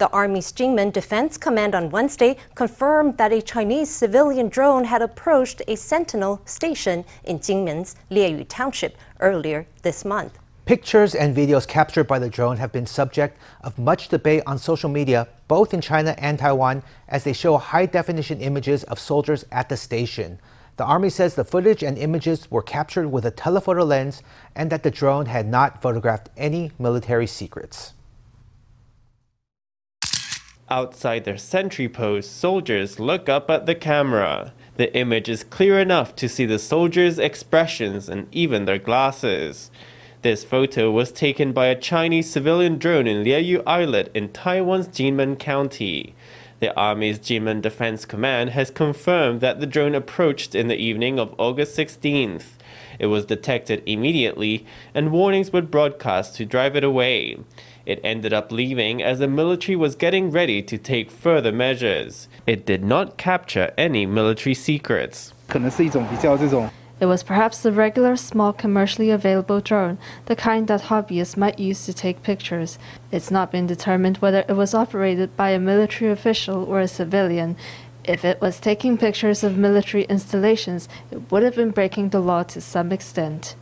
The Army's Jinmen Defense Command on Wednesday confirmed that a Chinese civilian drone had approached a Sentinel station in Jinmen's Lieyu Township earlier this month. Pictures and videos captured by the drone have been subject of much debate on social media, both in China and Taiwan, as they show high definition images of soldiers at the station. The Army says the footage and images were captured with a telephoto lens and that the drone had not photographed any military secrets. Outside their sentry post, soldiers look up at the camera. The image is clear enough to see the soldiers' expressions and even their glasses. This photo was taken by a Chinese civilian drone in Lieyu Islet in Taiwan's Jinmen County. The Army's Jinmen Defense Command has confirmed that the drone approached in the evening of August 16th. It was detected immediately, and warnings were broadcast to drive it away. It ended up leaving as the military was getting ready to take further measures. It did not capture any military secrets. It was perhaps the regular small commercially available drone, the kind that hobbyists might use to take pictures. It's not been determined whether it was operated by a military official or a civilian. If it was taking pictures of military installations, it would have been breaking the law to some extent.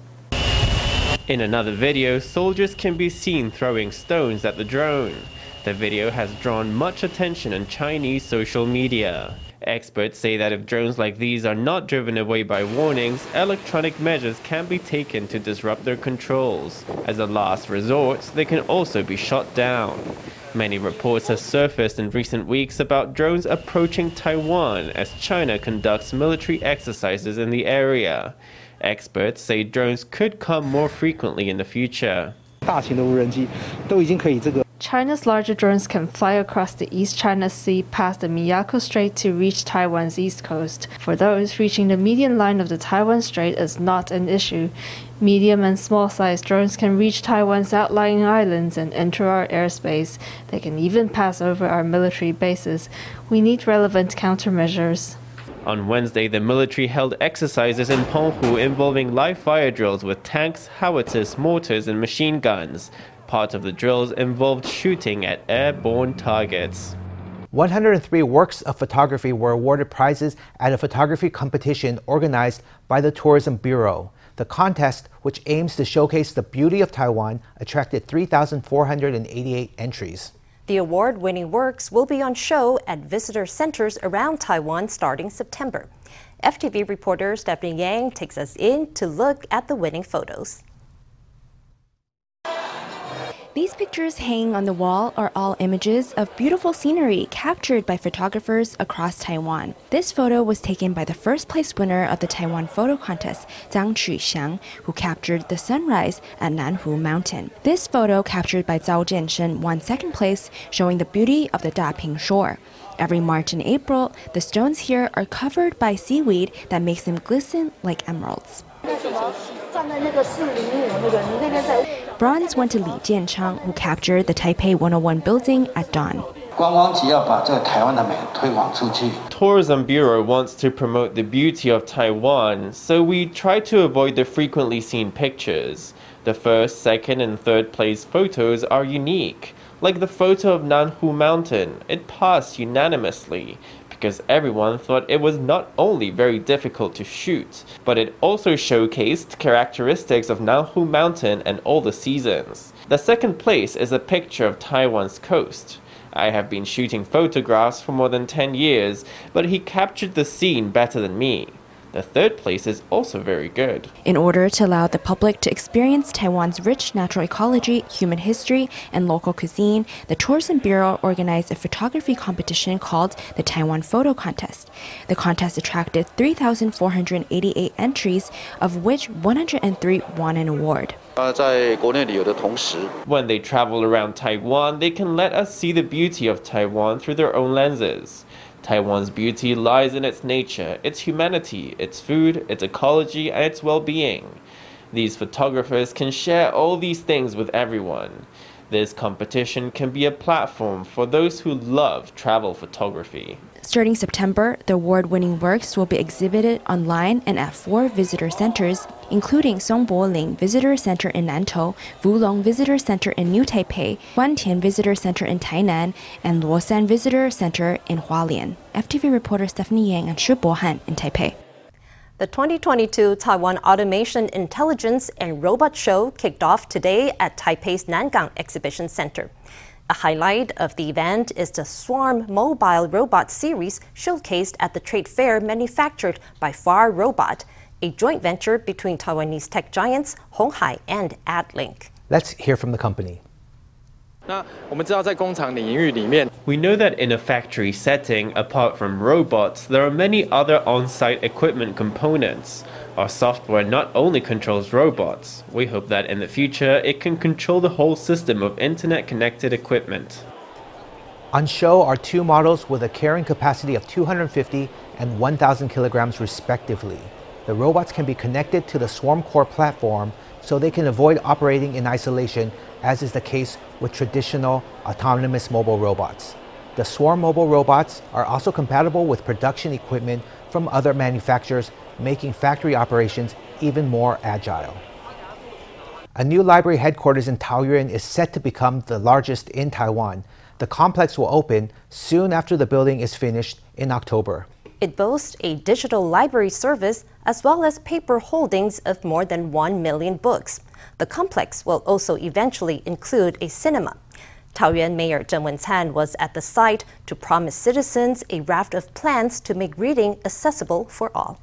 In another video, soldiers can be seen throwing stones at the drone. The video has drawn much attention on Chinese social media. Experts say that if drones like these are not driven away by warnings, electronic measures can be taken to disrupt their controls. As a last resort, they can also be shot down. Many reports have surfaced in recent weeks about drones approaching Taiwan as China conducts military exercises in the area. Experts say drones could come more frequently in the future. China's larger drones can fly across the East China Sea past the Miyako Strait to reach Taiwan's east coast. For those, reaching the median line of the Taiwan Strait is not an issue. Medium and small sized drones can reach Taiwan's outlying islands and enter our airspace. They can even pass over our military bases. We need relevant countermeasures. On Wednesday, the military held exercises in Penghu involving live fire drills with tanks, howitzers, mortars, and machine guns. Part of the drills involved shooting at airborne targets. 103 works of photography were awarded prizes at a photography competition organized by the Tourism Bureau. The contest, which aims to showcase the beauty of Taiwan, attracted 3,488 entries. The award winning works will be on show at visitor centers around Taiwan starting September. FTV reporter Stephanie Yang takes us in to look at the winning photos. These pictures hanging on the wall are all images of beautiful scenery captured by photographers across Taiwan. This photo was taken by the first place winner of the Taiwan photo contest, Zhang Quxiang, who captured the sunrise at Nanhu Mountain. This photo captured by Zhao Jianshen won second place, showing the beauty of the Daping shore. Every March and April, the stones here are covered by seaweed that makes them glisten like emeralds. Bronze went to Li Jianchang, who captured the Taipei 101 building at dawn. Tourism Bureau wants to promote the beauty of Taiwan, so we try to avoid the frequently seen pictures. The first, second, and third place photos are unique. Like the photo of Nanhu Mountain, it passed unanimously because everyone thought it was not only very difficult to shoot, but it also showcased characteristics of Nanhu Mountain and all the seasons. The second place is a picture of Taiwan's coast. I have been shooting photographs for more than 10 years, but he captured the scene better than me. The third place is also very good. In order to allow the public to experience Taiwan's rich natural ecology, human history, and local cuisine, the Tourism Bureau organized a photography competition called the Taiwan Photo Contest. The contest attracted 3,488 entries, of which 103 won an award. Uh, when they travel around Taiwan, they can let us see the beauty of Taiwan through their own lenses. Taiwan's beauty lies in its nature, its humanity, its food, its ecology, and its well being. These photographers can share all these things with everyone. This competition can be a platform for those who love travel photography. Starting September, the award winning works will be exhibited online and at four visitor centers, including Songbo Ling Visitor Center in Nantou, Wulong Visitor Center in New Taipei, Guantian Visitor Center in Tainan, and Luoshan Visitor Center in Hualien. FTV reporter Stephanie Yang and Shi Bohan in Taipei. The 2022 Taiwan Automation Intelligence and Robot Show kicked off today at Taipei's Nangang Exhibition Center. A highlight of the event is the Swarm mobile robot series showcased at the trade fair manufactured by Far Robot, a joint venture between Taiwanese tech giants Hon Hai and AdLink. Let's hear from the company. We know that in a factory setting, apart from robots, there are many other on site equipment components. Our software not only controls robots, we hope that in the future it can control the whole system of internet connected equipment. On show are two models with a carrying capacity of 250 and 1,000 kilograms respectively. The robots can be connected to the Swarm Core platform so they can avoid operating in isolation as is the case with traditional autonomous mobile robots. The Swarm mobile robots are also compatible with production equipment from other manufacturers, making factory operations even more agile. A new library headquarters in Taoyuan is set to become the largest in Taiwan. The complex will open soon after the building is finished in October. It boasts a digital library service as well as paper holdings of more than 1 million books. The complex will also eventually include a cinema. Taoyuan Mayor Zheng Wencan was at the site to promise citizens a raft of plans to make reading accessible for all.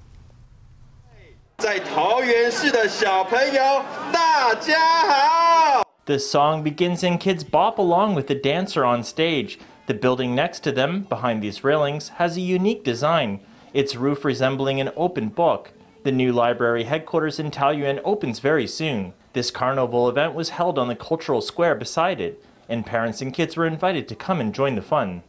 The song begins and kids bop along with the dancer on stage. The building next to them, behind these railings, has a unique design. Its roof resembling an open book. The new library headquarters in Taoyuan opens very soon. This carnival event was held on the cultural square beside it, and parents and kids were invited to come and join the fun.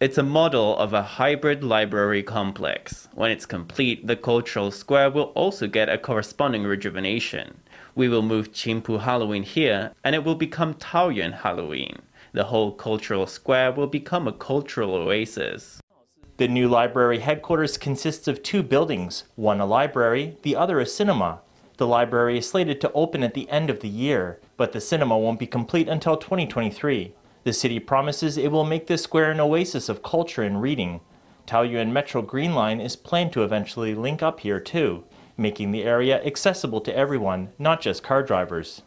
It's a model of a hybrid library complex. When it's complete, the cultural square will also get a corresponding rejuvenation. We will move Qingpu Halloween here, and it will become Taoyuan Halloween. The whole cultural square will become a cultural oasis. The new library headquarters consists of two buildings, one a library, the other a cinema. The library is slated to open at the end of the year, but the cinema won't be complete until 2023. The city promises it will make this square an oasis of culture and reading. Taoyuan Metro Green Line is planned to eventually link up here too, making the area accessible to everyone, not just car drivers.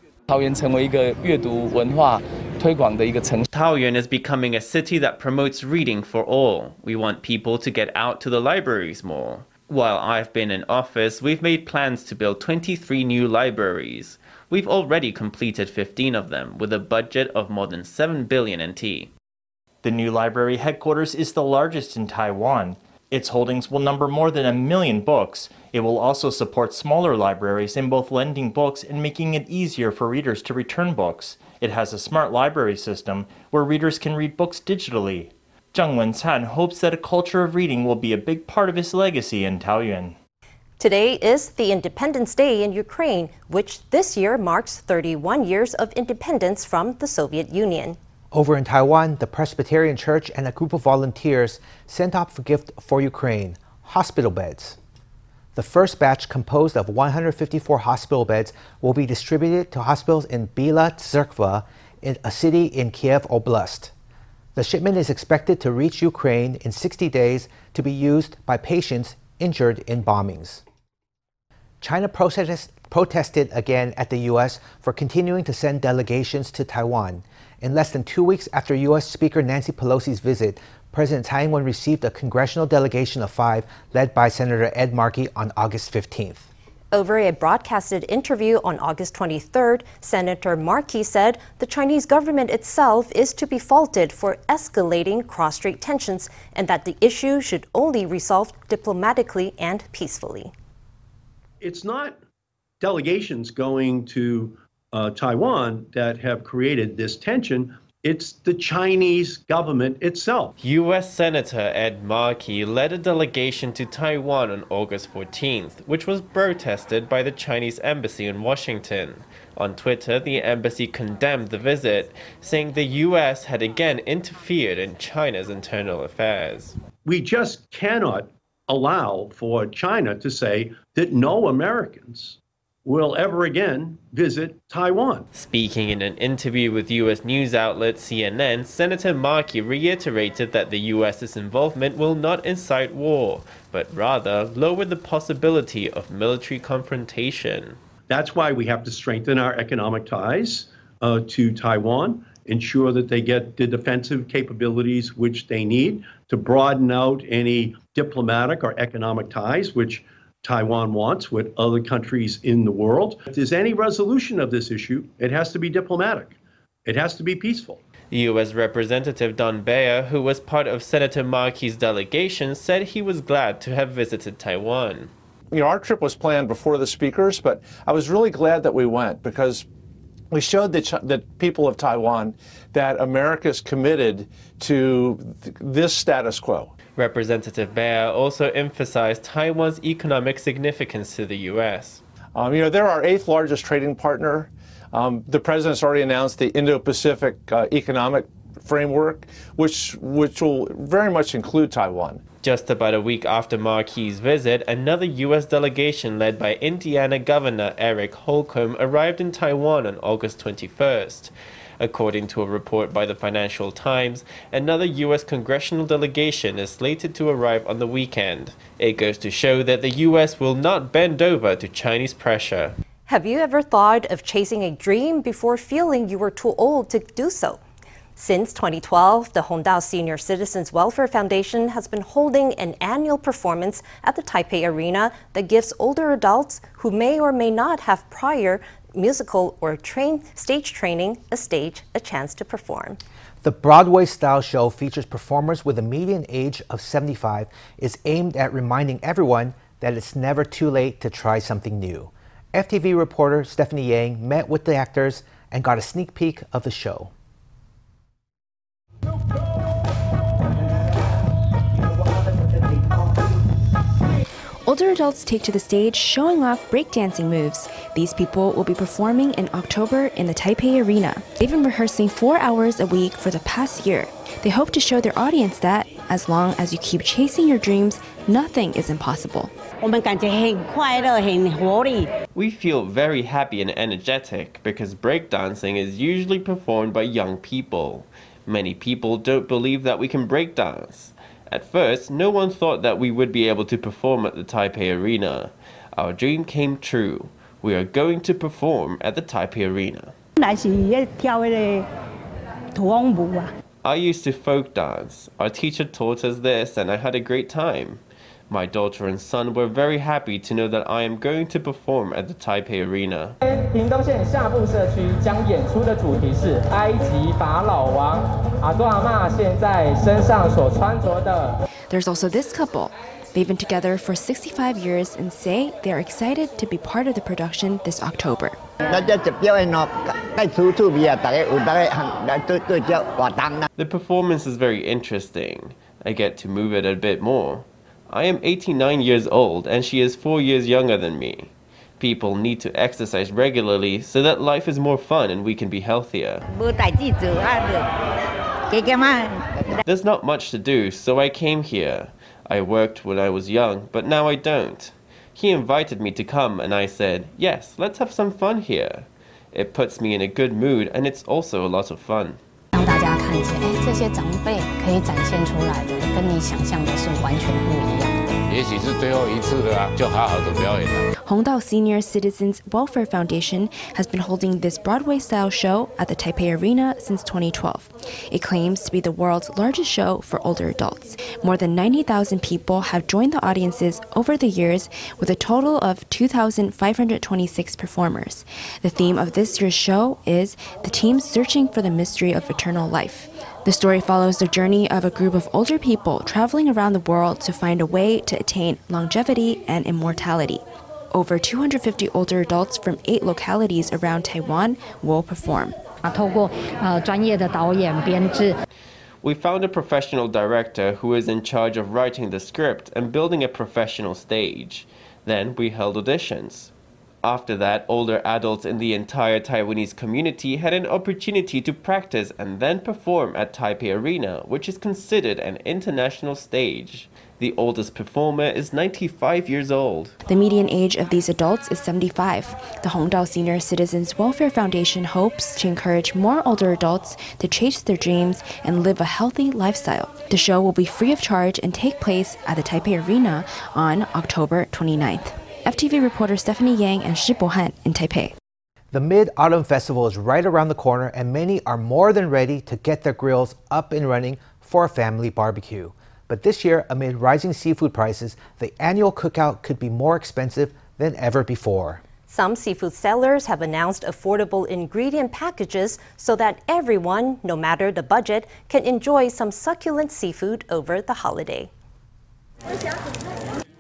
Taoyuan is becoming a city that promotes reading for all. We want people to get out to the libraries more. While I've been in office, we've made plans to build 23 new libraries. We've already completed 15 of them with a budget of more than 7 billion NT. The new library headquarters is the largest in Taiwan. Its holdings will number more than a million books. It will also support smaller libraries in both lending books and making it easier for readers to return books. It has a smart library system where readers can read books digitally. Zheng Wencan hopes that a culture of reading will be a big part of his legacy in Taoyuan. Today is the Independence Day in Ukraine, which this year marks 31 years of independence from the Soviet Union. Over in Taiwan, the Presbyterian Church and a group of volunteers sent off a gift for Ukraine hospital beds. The first batch, composed of 154 hospital beds, will be distributed to hospitals in Bila Tserkva, a city in Kiev Oblast. The shipment is expected to reach Ukraine in 60 days to be used by patients injured in bombings. China protest, protested again at the U.S. for continuing to send delegations to Taiwan. In less than two weeks after U.S. Speaker Nancy Pelosi's visit, President Tsai Ing-wen received a congressional delegation of five led by Senator Ed Markey on August 15th. Over a broadcasted interview on August 23rd, Senator Markey said the Chinese government itself is to be faulted for escalating cross strait tensions and that the issue should only resolve diplomatically and peacefully. It's not delegations going to uh, Taiwan that have created this tension. It's the Chinese government itself. U.S. Senator Ed Markey led a delegation to Taiwan on August 14th, which was protested by the Chinese embassy in Washington. On Twitter, the embassy condemned the visit, saying the U.S. had again interfered in China's internal affairs. We just cannot allow for China to say that no Americans will ever again visit Taiwan. Speaking in an interview with U.S. news outlet CNN, Senator Markey reiterated that the U.S.'s involvement will not incite war, but rather lower the possibility of military confrontation. That's why we have to strengthen our economic ties uh, to Taiwan, ensure that they get the defensive capabilities which they need to broaden out any diplomatic or economic ties, which Taiwan wants with other countries in the world. If there's any resolution of this issue, it has to be diplomatic. It has to be peaceful. U.S. Representative Don Beyer, who was part of Senator Markey's delegation, said he was glad to have visited Taiwan. You know, our trip was planned before the speakers, but I was really glad that we went because we showed the, the people of Taiwan that America is committed to th- this status quo. Representative Beyer also emphasized Taiwan's economic significance to the U.S. Um, you know, they're our eighth largest trading partner. Um, the president's already announced the Indo-Pacific uh, Economic Framework, which which will very much include Taiwan. Just about a week after Markey's visit, another U.S. delegation led by Indiana Governor Eric Holcomb arrived in Taiwan on August 21st. According to a report by the Financial Times, another U.S. congressional delegation is slated to arrive on the weekend. It goes to show that the U.S. will not bend over to Chinese pressure. Have you ever thought of chasing a dream before feeling you were too old to do so? Since 2012, the Hongdao Senior Citizens Welfare Foundation has been holding an annual performance at the Taipei Arena that gives older adults who may or may not have prior musical or train, stage training a stage, a chance to perform. The Broadway style show features performers with a median age of 75, is aimed at reminding everyone that it's never too late to try something new. FTV reporter Stephanie Yang met with the actors and got a sneak peek of the show. Older adults take to the stage showing off breakdancing moves. These people will be performing in October in the Taipei Arena. They've been rehearsing four hours a week for the past year. They hope to show their audience that, as long as you keep chasing your dreams, nothing is impossible. We feel very happy and energetic because breakdancing is usually performed by young people. Many people don't believe that we can breakdance. At first, no one thought that we would be able to perform at the Taipei Arena. Our dream came true. We are going to perform at the Taipei Arena. I used to folk dance. Our teacher taught us this, and I had a great time. My daughter and son were very happy to know that I am going to perform at the Taipei Arena. 屏东县下部社区将演出的主题是埃及法老王阿多阿嬷现在身上所穿着的。There's also this couple. They've been together for 65 years and say they are excited to be part of the production this October. The performance is very interesting. I get to move it a bit more. I am 89 years old and she is 4 years younger than me. People need to exercise regularly so that life is more fun and we can be healthier. There's not much to do, so I came here. I worked when I was young, but now I don't. He invited me to come and I said, yes, let's have some fun here. It puts me in a good mood and it's also a lot of fun. 让大家看见，哎，这些长辈可以展现出来的， 跟你想象的是完全不一样。也许是最后一次了啊，就好好的表演了。Hongdao Senior Citizens Welfare Foundation has been holding this Broadway style show at the Taipei Arena since 2012. It claims to be the world's largest show for older adults. More than 90,000 people have joined the audiences over the years, with a total of 2,526 performers. The theme of this year's show is the team searching for the mystery of eternal life. The story follows the journey of a group of older people traveling around the world to find a way to attain longevity and immortality. over 250 older adults from eight localities around Taiwan will perform. Uh, we found a professional director who is in charge of writing the script and building a professional stage. Then we held auditions. After that, older adults in the entire Taiwanese community had an opportunity to practice and then perform at Taipei Arena, which is considered an international stage. The oldest performer is 95 years old. The median age of these adults is 75. The Hongdao Senior Citizens Welfare Foundation hopes to encourage more older adults to chase their dreams and live a healthy lifestyle. The show will be free of charge and take place at the Taipei Arena on October 29th. FTV reporter Stephanie Yang and Shi Bohan in Taipei. The Mid Autumn Festival is right around the corner, and many are more than ready to get their grills up and running for a family barbecue. But this year, amid rising seafood prices, the annual cookout could be more expensive than ever before. Some seafood sellers have announced affordable ingredient packages so that everyone, no matter the budget, can enjoy some succulent seafood over the holiday.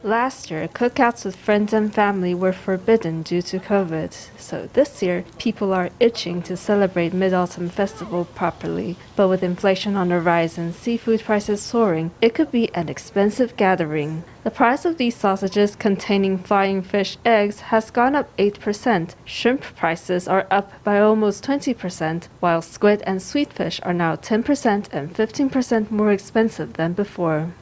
Last year, cookouts with friends and family were forbidden due to COVID. So this year, people are itching to celebrate Mid Autumn Festival properly. But with inflation on the rise and seafood prices soaring, it could be an expensive gathering. The price of these sausages containing flying fish eggs has gone up 8%. Shrimp prices are up by almost 20%, while squid and sweetfish are now 10% and 15% more expensive than before.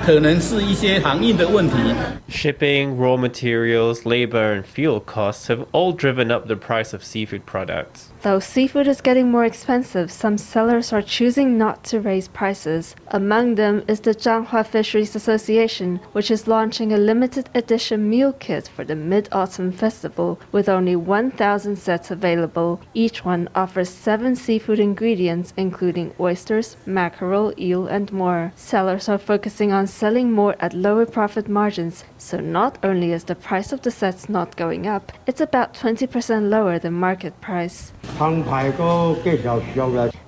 Shipping, raw materials, labor, and fuel costs have all driven up the price of seafood products. Though seafood is getting more expensive, some sellers are choosing not to raise prices. Among them is the Zhanghua Fisheries Association, which is launching a limited edition meal kit for the Mid Autumn Festival with only 1,000 sets available. Each one offers seven seafood ingredients, including oysters, mackerel, eel, and more. Sellers are focusing on selling more at lower profit margins, so not only is the price of the sets not going up, it's about 20% lower than market price.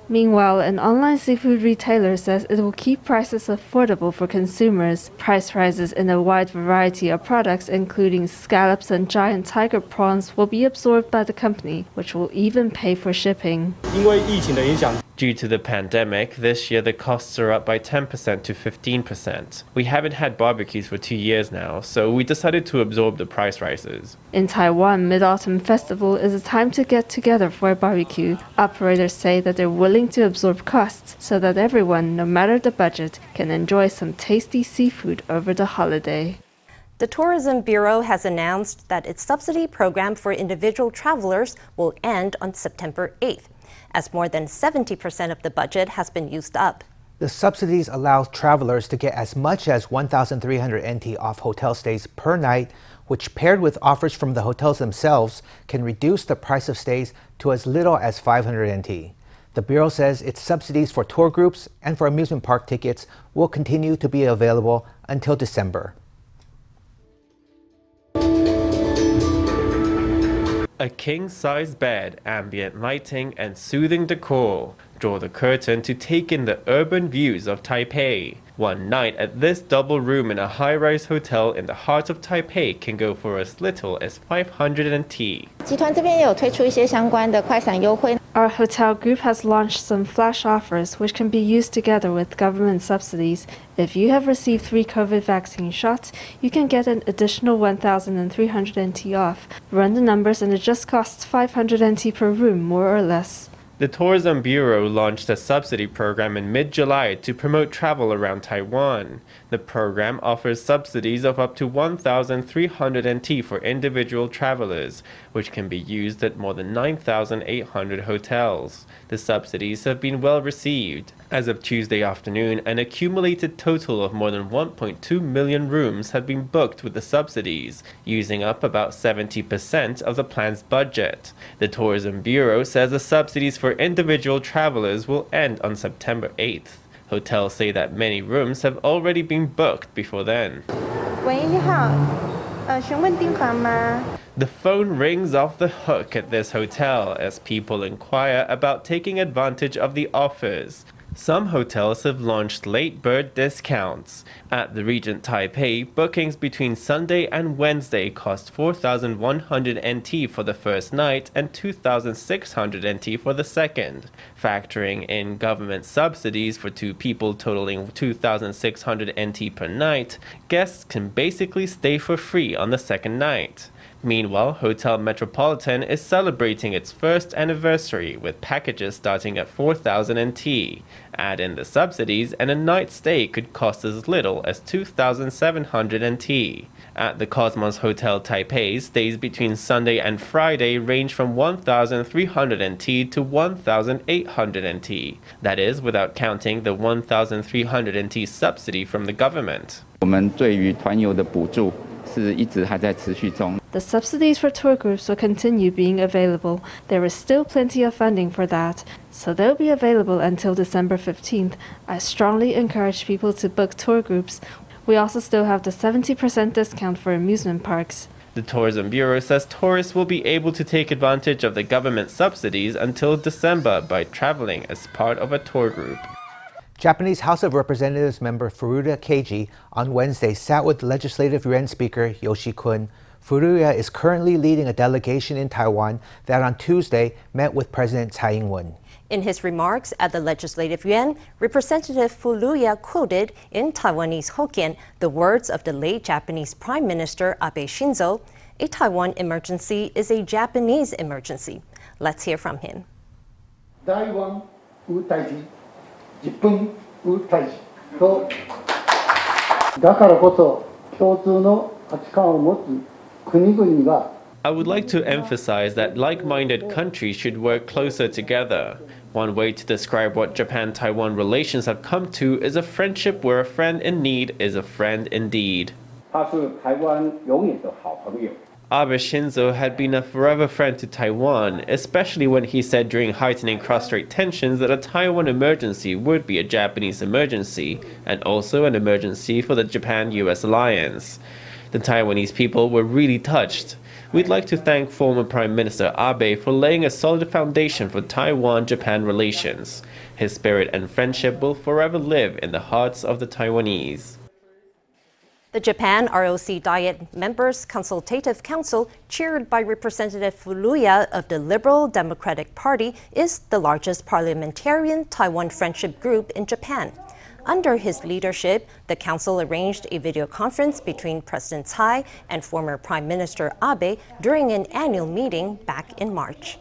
Meanwhile, an online seafood retailer says it will keep prices affordable for consumers. Price rises in a wide variety of products, including scallops and giant tiger prawns, will be absorbed by the company, which will even pay for shipping. Due to the pandemic, this year the costs are up by 10% to 15%. We haven't had barbecues for two years now, so we decided to absorb the price rises. In Taiwan, Mid Autumn Festival is a time to get together for a barbecue. Operators say that they're willing to absorb costs so that everyone, no matter the budget, can enjoy some tasty seafood over the holiday. The Tourism Bureau has announced that its subsidy program for individual travelers will end on September 8th as more than 70% of the budget has been used up. The subsidies allow travelers to get as much as 1,300 NT off hotel stays per night, which, paired with offers from the hotels themselves, can reduce the price of stays to as little as 500 NT. The Bureau says its subsidies for tour groups and for amusement park tickets will continue to be available until December. A king size bed, ambient lighting, and soothing decor draw the curtain to take in the urban views of Taipei. One night at this double room in a high rise hotel in the heart of Taipei can go for as little as 500 NT. 集团这边也有推出一些相关的快闪优惠。 Our hotel group has launched some flash offers which can be used together with government subsidies. If you have received three COVID vaccine shots, you can get an additional 1,300 NT off. Run the numbers and it just costs 500 NT per room, more or less. The Tourism Bureau launched a subsidy program in mid July to promote travel around Taiwan. The program offers subsidies of up to 1,300 NT for individual travelers, which can be used at more than 9,800 hotels. The subsidies have been well received. As of Tuesday afternoon, an accumulated total of more than 1.2 million rooms have been booked with the subsidies, using up about 70% of the plan's budget. The Tourism Bureau says the subsidies for individual travelers will end on September 8th. Hotels say that many rooms have already been booked before then. 喂，你好，呃，询问订房吗？ The phone rings off the hook at this hotel as people inquire about taking advantage of the offers. Some hotels have launched late bird discounts. At the Regent Taipei, bookings between Sunday and Wednesday cost 4,100 NT for the first night and 2,600 NT for the second. Factoring in government subsidies for two people totaling 2,600 NT per night, guests can basically stay for free on the second night. Meanwhile, Hotel Metropolitan is celebrating its first anniversary with packages starting at 4,000 NT. Add in the subsidies, and a night stay could cost as little as 2,700 NT. At the Cosmos Hotel Taipei, stays between Sunday and Friday range from 1,300 NT to 1,800 NT. That is without counting the 1,300 NT subsidy from the government. 我们对于团游的补助 是一直还在持续中。 The subsidies for tour groups will continue being available. There is still plenty of funding for that, so they'll be available until December 15th. I strongly encourage people to book tour groups. We also still have the 70% discount for amusement parks. The Tourism Bureau says tourists will be able to take advantage of the government subsidies until December by traveling as part of a tour group. Japanese House of Representatives member Furuya Keiji on Wednesday sat with Legislative Yuan Speaker You Si-kun. Furuya is currently leading a delegation in Taiwan that on Tuesday met with President Tsai Ing wen. In his remarks at the Legislative Yuan, Representative Furuya quoted in Taiwanese Hokkien the words of the late Japanese Prime Minister Abe Shinzo A Taiwan emergency is a Japanese emergency. Let's hear from him. Taiwan, 10分大使とだからこそ共通の価値観を持つ国々が I would like to emphasize that like minded countries should work closer together. One way to describe what Japan Taiwan relations have come to is a friendship where a friend in need is a friend indeed. 他是台湾永远的好朋友。Abe Shinzo had been a forever friend to Taiwan, especially when he said during heightening cross strait tensions that a Taiwan emergency would be a Japanese emergency, and also an emergency for the Japan US alliance. The Taiwanese people were really touched. We'd like to thank former Prime Minister Abe for laying a solid foundation for Taiwan Japan relations. His spirit and friendship will forever live in the hearts of the Taiwanese. The Japan ROC Diet Members Consultative Council, chaired by Representative Furuya of the Liberal Democratic Party, is the largest parliamentarian Taiwan friendship group in Japan. Under his leadership, the council arranged a video conference between President Tsai and former Prime Minister Abe during an annual meeting back in March.